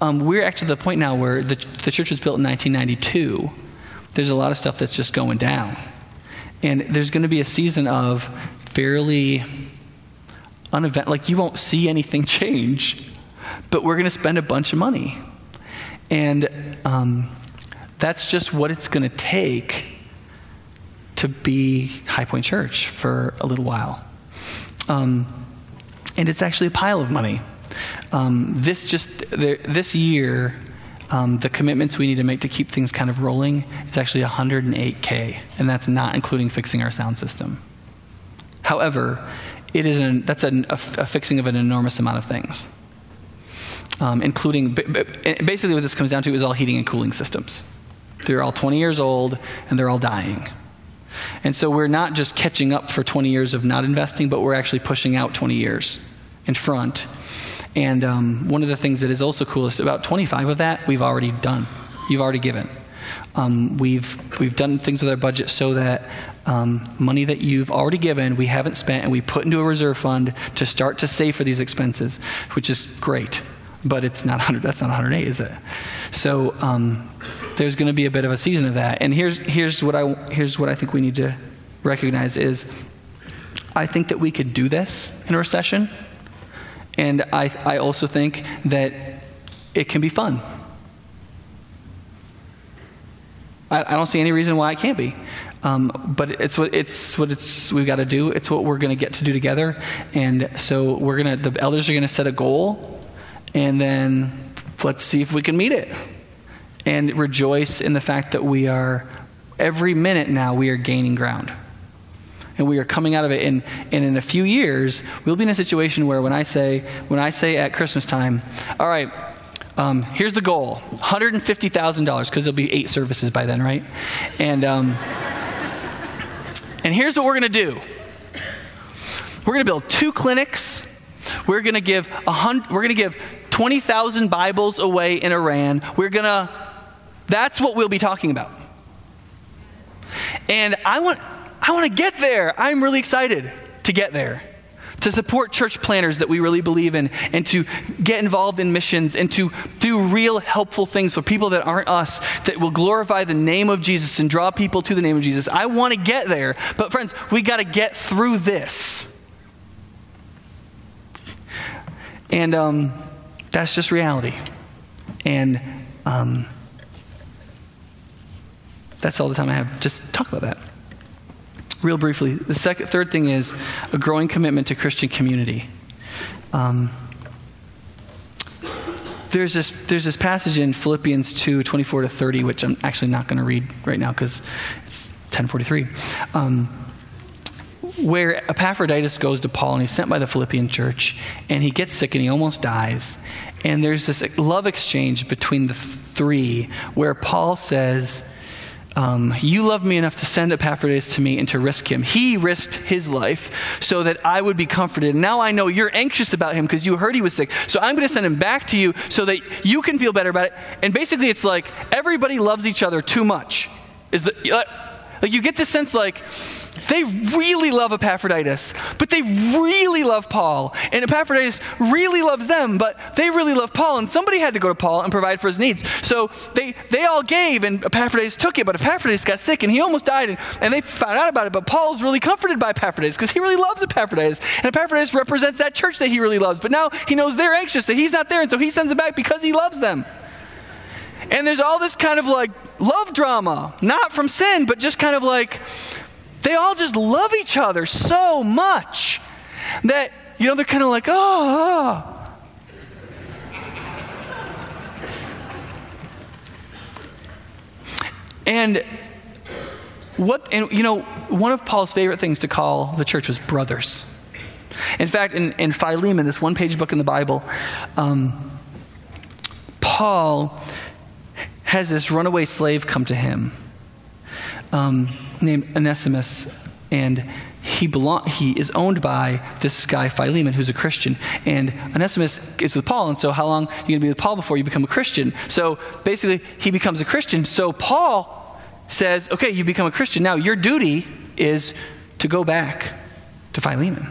um, we're actually at the point now where the, the church was built in 1992. There's a lot of stuff that's just going down. And there's going to be a season of fairly unevent, like you won't see anything change, but we're going to spend a bunch of money. And um, that's just what it's going to take to be High Point Church for a little while. Um, and it's actually a pile of money. Um, this just this year, um, the commitments we need to make to keep things kind of rolling is actually 108k, and that's not including fixing our sound system. However, it is an, that's an, a, a fixing of an enormous amount of things um, including basically what this comes down to is all heating and cooling systems. They're all 20 years old and they're all dying. And so we're not just catching up for 20 years of not investing, but we're actually pushing out 20 years in front. And um, one of the things that is also cool is about 25 of that we've already done. You've already given. Um, we've, we've done things with our budget so that um, money that you've already given, we haven't spent, and we put into a reserve fund to start to save for these expenses, which is great but it's not 100 that's not 108 is it? So um, there's going to be a bit of a season of that. And here's here's what i here's what i think we need to recognize is i think that we could do this in a recession and i i also think that it can be fun. I, I don't see any reason why it can't be. Um, but it's what it's what it's we've got to do. It's what we're going to get to do together, and so we're gonna. The elders are going to set a goal and then let's see if we can meet it. And rejoice in the fact that we are, every minute now, we are gaining ground. And we are coming out of it. And, and in a few years, we'll be in a situation where when I say, when I say at Christmas time, all right, um, here's the goal $150,000, because there'll be eight services by then, right? And, um, and here's what we're going to do we're going to build two clinics. We're going to give a hundred, we're going to give 20,000 Bibles away in Iran. We're going to, that's what we'll be talking about. And I want, I want to get there. I'm really excited to get there. To support church planters that we really believe in, and to get involved in missions, and to do real helpful things for people that aren't us, that will glorify the name of Jesus and draw people to the name of Jesus. I want to get there. But, friends, we got to get through this. And, um, that's just reality. And um, that's all the time I have. Just talk about that. Real briefly. The second, third thing is a growing commitment to Christian community. Um, there's this, there's this passage in Philippians 2 24 to 30, which I'm actually not going to read right now because it's 1043. Um, where Epaphroditus goes to Paul and he's sent by the Philippian church and he gets sick and he almost dies. And there's this love exchange between the three where Paul says, um, You loved me enough to send Epaphroditus to me and to risk him. He risked his life so that I would be comforted. Now I know you're anxious about him because you heard he was sick. So I'm going to send him back to you so that you can feel better about it. And basically, it's like everybody loves each other too much. Is the, like you get the sense like they really love Epaphroditus, but they really love Paul. And Epaphroditus really loves them, but they really love Paul. And somebody had to go to Paul and provide for his needs. So they, they all gave, and Epaphroditus took it, but Epaphroditus got sick and he almost died. And, and they found out about it, but Paul's really comforted by Epaphroditus because he really loves Epaphroditus. And Epaphroditus represents that church that he really loves. But now he knows they're anxious that he's not there, and so he sends them back because he loves them. And there's all this kind of like love drama, not from sin, but just kind of like they all just love each other so much that, you know, they're kind of like, oh. oh. And what, and you know, one of Paul's favorite things to call the church was brothers. In fact, in, in Philemon, this one page book in the Bible, um, Paul has this runaway slave come to him um, named Onesimus, and he, belong, he is owned by this guy Philemon, who's a Christian. And Onesimus is with Paul, and so how long are you going to be with Paul before you become a Christian? So basically, he becomes a Christian. So Paul says, okay, you become a Christian. Now your duty is to go back to Philemon.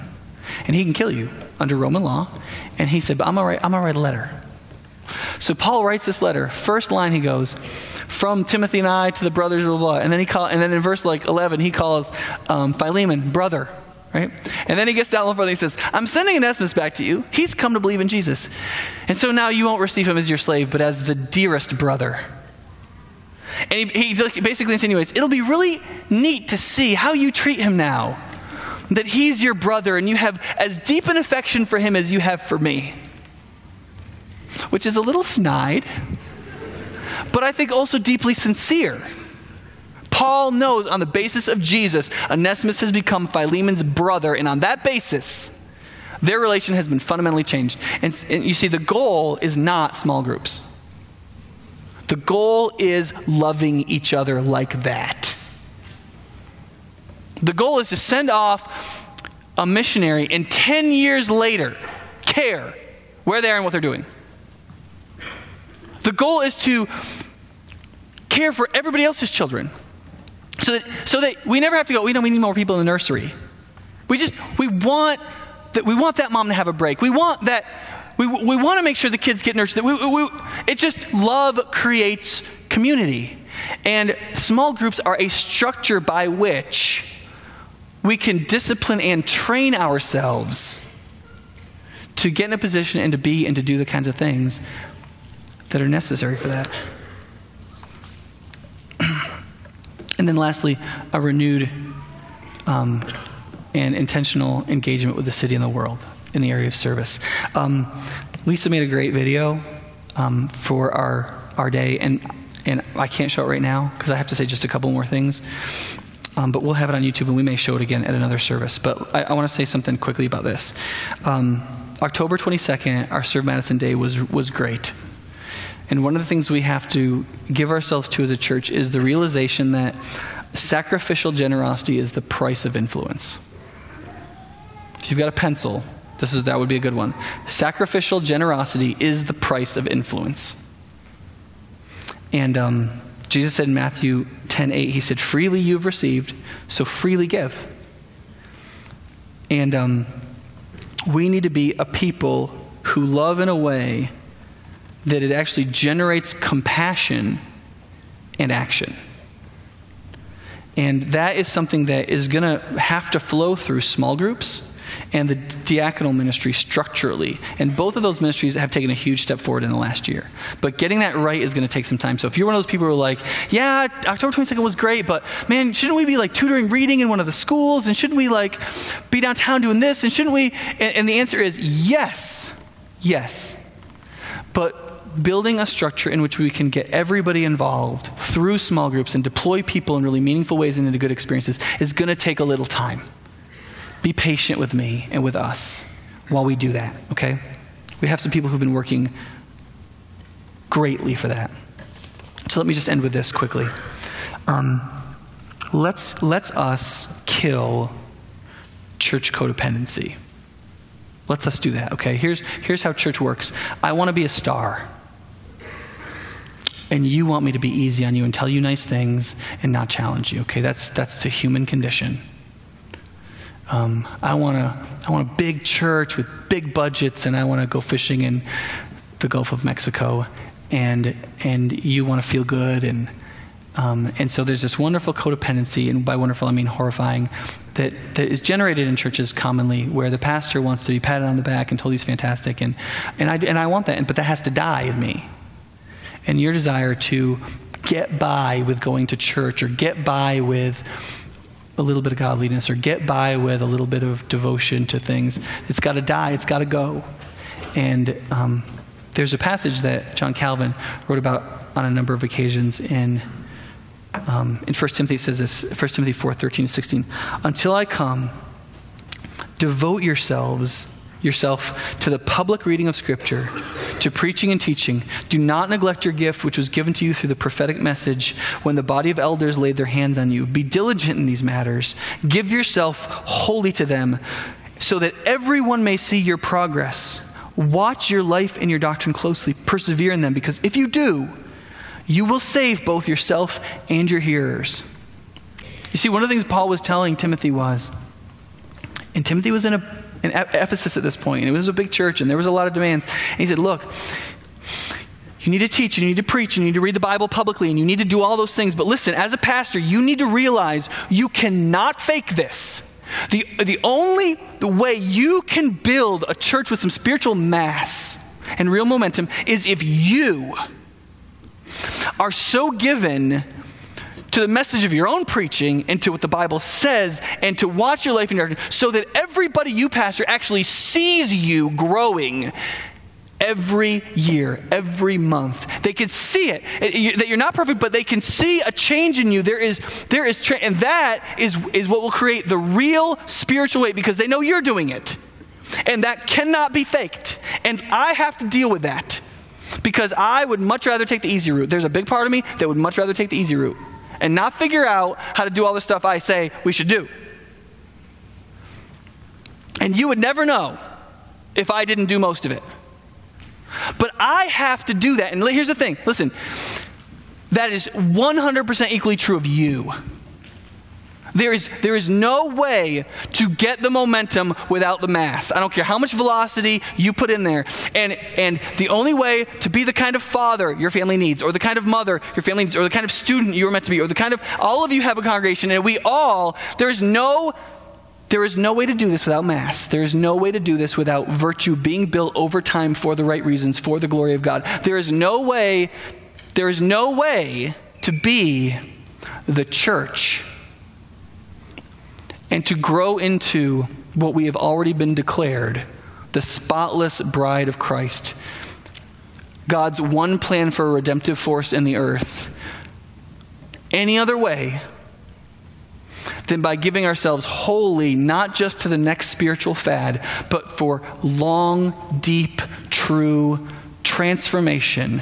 And he can kill you under Roman law. And he said, but I'm going to write a letter. So Paul writes this letter. First line he goes, from Timothy and I to the brothers, blah, blah, blah. And then he call, and then in verse like 11, he calls um, Philemon brother, right? And then he gets down further and he says, I'm sending Onesimus back to you. He's come to believe in Jesus. And so now you won't receive him as your slave, but as the dearest brother. And he, he basically insinuates, it'll be really neat to see how you treat him now. That he's your brother and you have as deep an affection for him as you have for me which is a little snide, but I think also deeply sincere. Paul knows on the basis of Jesus, Onesimus has become Philemon's brother, and on that basis, their relation has been fundamentally changed. And, and, you see, the goal is not small groups. The goal is loving each other like that. The goal is to send off a missionary and 10 years later care where they are and what they're doing. The goal is to care for everybody else's children. So that, so that we never have to go, we know we need more people in the nursery. We just, we want that, we want that mom to have a break. We want that, we, we want to make sure the kids get nurtured. We, we, it's just love creates community. And small groups are a structure by which we can discipline and train ourselves to get in a position and to be and to do the kinds of things that are necessary for that. and then lastly, a renewed um, and intentional engagement with the city and the world in the area of service. Um, Lisa made a great video um, for our, our day, and, and I can't show it right now because I have to say just a couple more things. Um, but we'll have it on YouTube and we may show it again at another service. But I, I want to say something quickly about this. Um, October 22nd, our Serve Madison Day was, was great. And one of the things we have to give ourselves to as a church is the realization that sacrificial generosity is the price of influence. If you've got a pencil, this is that would be a good one. Sacrificial generosity is the price of influence. And um, Jesus said in Matthew 10 8, He said, Freely you've received, so freely give. And um, we need to be a people who love in a way that it actually generates compassion and action. And that is something that is going to have to flow through small groups and the diaconal ministry structurally. And both of those ministries have taken a huge step forward in the last year. But getting that right is going to take some time. So if you're one of those people who are like, yeah, October 22nd was great, but man, shouldn't we be like tutoring reading in one of the schools? And shouldn't we like be downtown doing this? And shouldn't we? And, and the answer is yes, yes. But building a structure in which we can get everybody involved through small groups and deploy people in really meaningful ways and into good experiences is going to take a little time. Be patient with me and with us while we do that, okay? We have some people who've been working greatly for that. So let me just end with this quickly. Um, let's, let's us kill church codependency. Let's us do that, okay? Here's, here's how church works I want to be a star. And you want me to be easy on you and tell you nice things and not challenge you, okay? That's, that's the human condition. Um, I want to I want a big church with big budgets, and I want to go fishing in the Gulf of Mexico, and and you want to feel good, and um, and so there's this wonderful codependency, and by wonderful I mean horrifying, that, that is generated in churches commonly, where the pastor wants to be patted on the back and told he's fantastic, and and I and I want that, but that has to die in me, and your desire to get by with going to church or get by with a little bit of godliness or get by with a little bit of devotion to things. It's got to die, it's got to go. And um, there's a passage that John Calvin wrote about on a number of occasions in. Um, in 1 Timothy says this 1 Timothy 4 13 16 until I come devote yourselves yourself to the public reading of Scripture, to preaching and teaching. Do not neglect your gift, which was given to you through the prophetic message when the body of elders laid their hands on you. Be diligent in these matters. Give yourself wholly to them, so that everyone may see your progress. Watch your life and your doctrine closely. Persevere in them, because if you do, you will save both yourself and your hearers. You see, one of the things Paul was telling Timothy was, and Timothy was in a in Ephesus at this point, and it was a big church, and there was a lot of demands. And he said, Look, you need to teach, you need to preach, you need to read the Bible publicly, and you need to do all those things. But listen, as a pastor, you need to realize you cannot fake this. The, the only the way you can build a church with some spiritual mass and real momentum is if you are so given to the message of your own preaching and to what the Bible says and to watch your life in your so that everybody you pastor actually sees you growing every year, every month. They can see it, that you're not perfect, but they can see a change in you. There is, there is, tra- and that is, is what will create the real spiritual weight because they know you're doing it. And that cannot be faked. And I have to deal with that because I would much rather take the easy route. There's a big part of me that would much rather take the easy route and not figure out how to do all the stuff I say we should do. And you would never know if I didn't do most of it. But I have to do that. And here's the thing listen, that is 100% equally true of you. There is, there is no way to get the momentum without the mass. I don't care how much velocity you put in there. And, and the only way to be the kind of father your family needs, or the kind of mother your family needs, or the kind of student you were meant to be, or the kind of, all of you have a congregation, and we all, there is no there is no way to do this without Mass. There is no way to do this without virtue being built over time for the right reasons, for the glory of God. There is no way, there is no way to be the church and to grow into what we have already been declared the spotless bride of Christ. God's one plan for a redemptive force in the earth. Any other way than by giving ourselves wholly, not just to the next spiritual fad, but for long, deep, true transformation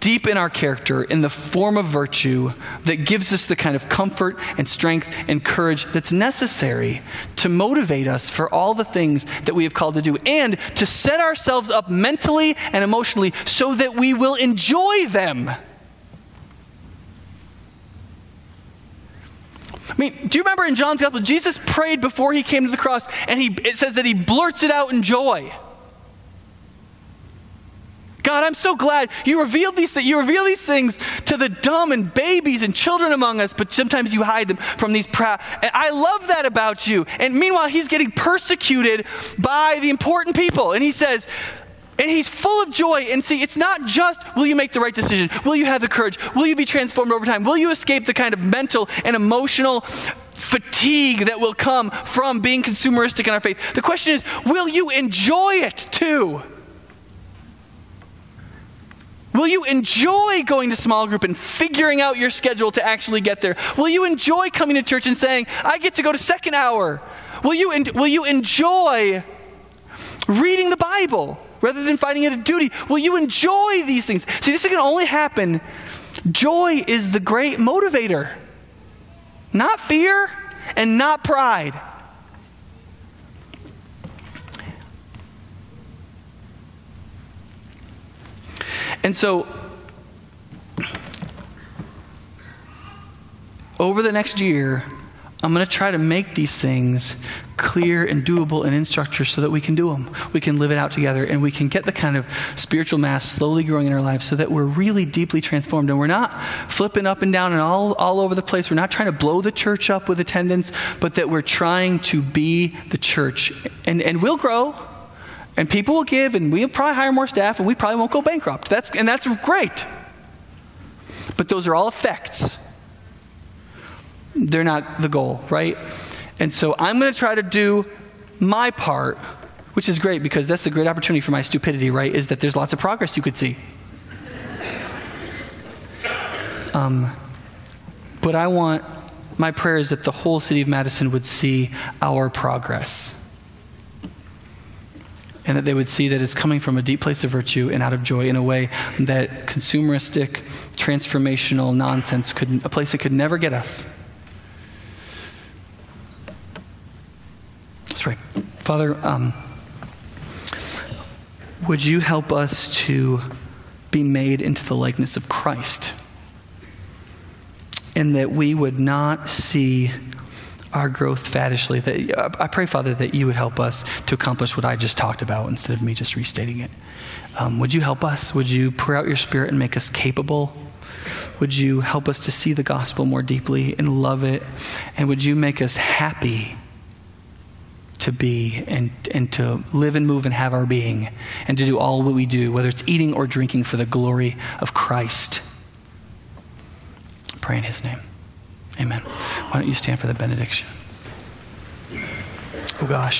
deep in our character in the form of virtue that gives us the kind of comfort and strength and courage that's necessary to motivate us for all the things that we have called to do and to set ourselves up mentally and emotionally so that we will enjoy them. I mean, do you remember in John's Gospel, Jesus prayed before he came to the cross, and he, it says that he blurts it out in joy. God, I'm so glad you revealed these you reveal these things to the dumb and babies and children among us, but sometimes you hide them from these proud. And I love that about you. And meanwhile, he's getting persecuted by the important people. And he says, and he's full of joy. And see, it's not just will you make the right decision? Will you have the courage? Will you be transformed over time? Will you escape the kind of mental and emotional fatigue that will come from being consumeristic in our faith? The question is, will you enjoy it too? Will you enjoy going to small group and figuring out your schedule to actually get there? Will you enjoy coming to church and saying, I get to go to second hour? Will you, en- will you enjoy reading the Bible rather than finding it a duty? Will you enjoy these things? See, this can only happen. Joy is the great motivator, not fear and not pride. And so, over the next year, I'm going to try to make these things clear and doable and in structure so that we can do them. We can live it out together and we can get the kind of spiritual mass slowly growing in our lives so that we're really deeply transformed and we're not flipping up and down and all, all over the place. We're not trying to blow the church up with attendance, but that we're trying to be the church. And, and we'll grow and people will give and we'll probably hire more staff and we probably won't go bankrupt. That's, and that's great. But those are all effects they're not the goal, right? And so I'm going to try to do my part, which is great because that's a great opportunity for my stupidity, right? Is that there's lots of progress you could see. Um, but I want, my prayer is that the whole city of Madison would see our progress. And that they would see that it's coming from a deep place of virtue and out of joy in a way that consumeristic, transformational nonsense could, a place that could never get us. Let's pray. Father, um, would you help us to be made into the likeness of Christ? And that we would not see our growth faddishly. That, I pray, Father, that you would help us to accomplish what I just talked about instead of me just restating it. Um, would you help us? Would you pour out your spirit and make us capable? Would you help us to see the gospel more deeply and love it? And would you make us happy to be and, and to live and move and have our being and to do all what we do, whether it's eating or drinking for the glory of Christ. Pray in his name. Amen. Why don't you stand for the benediction? Oh gosh.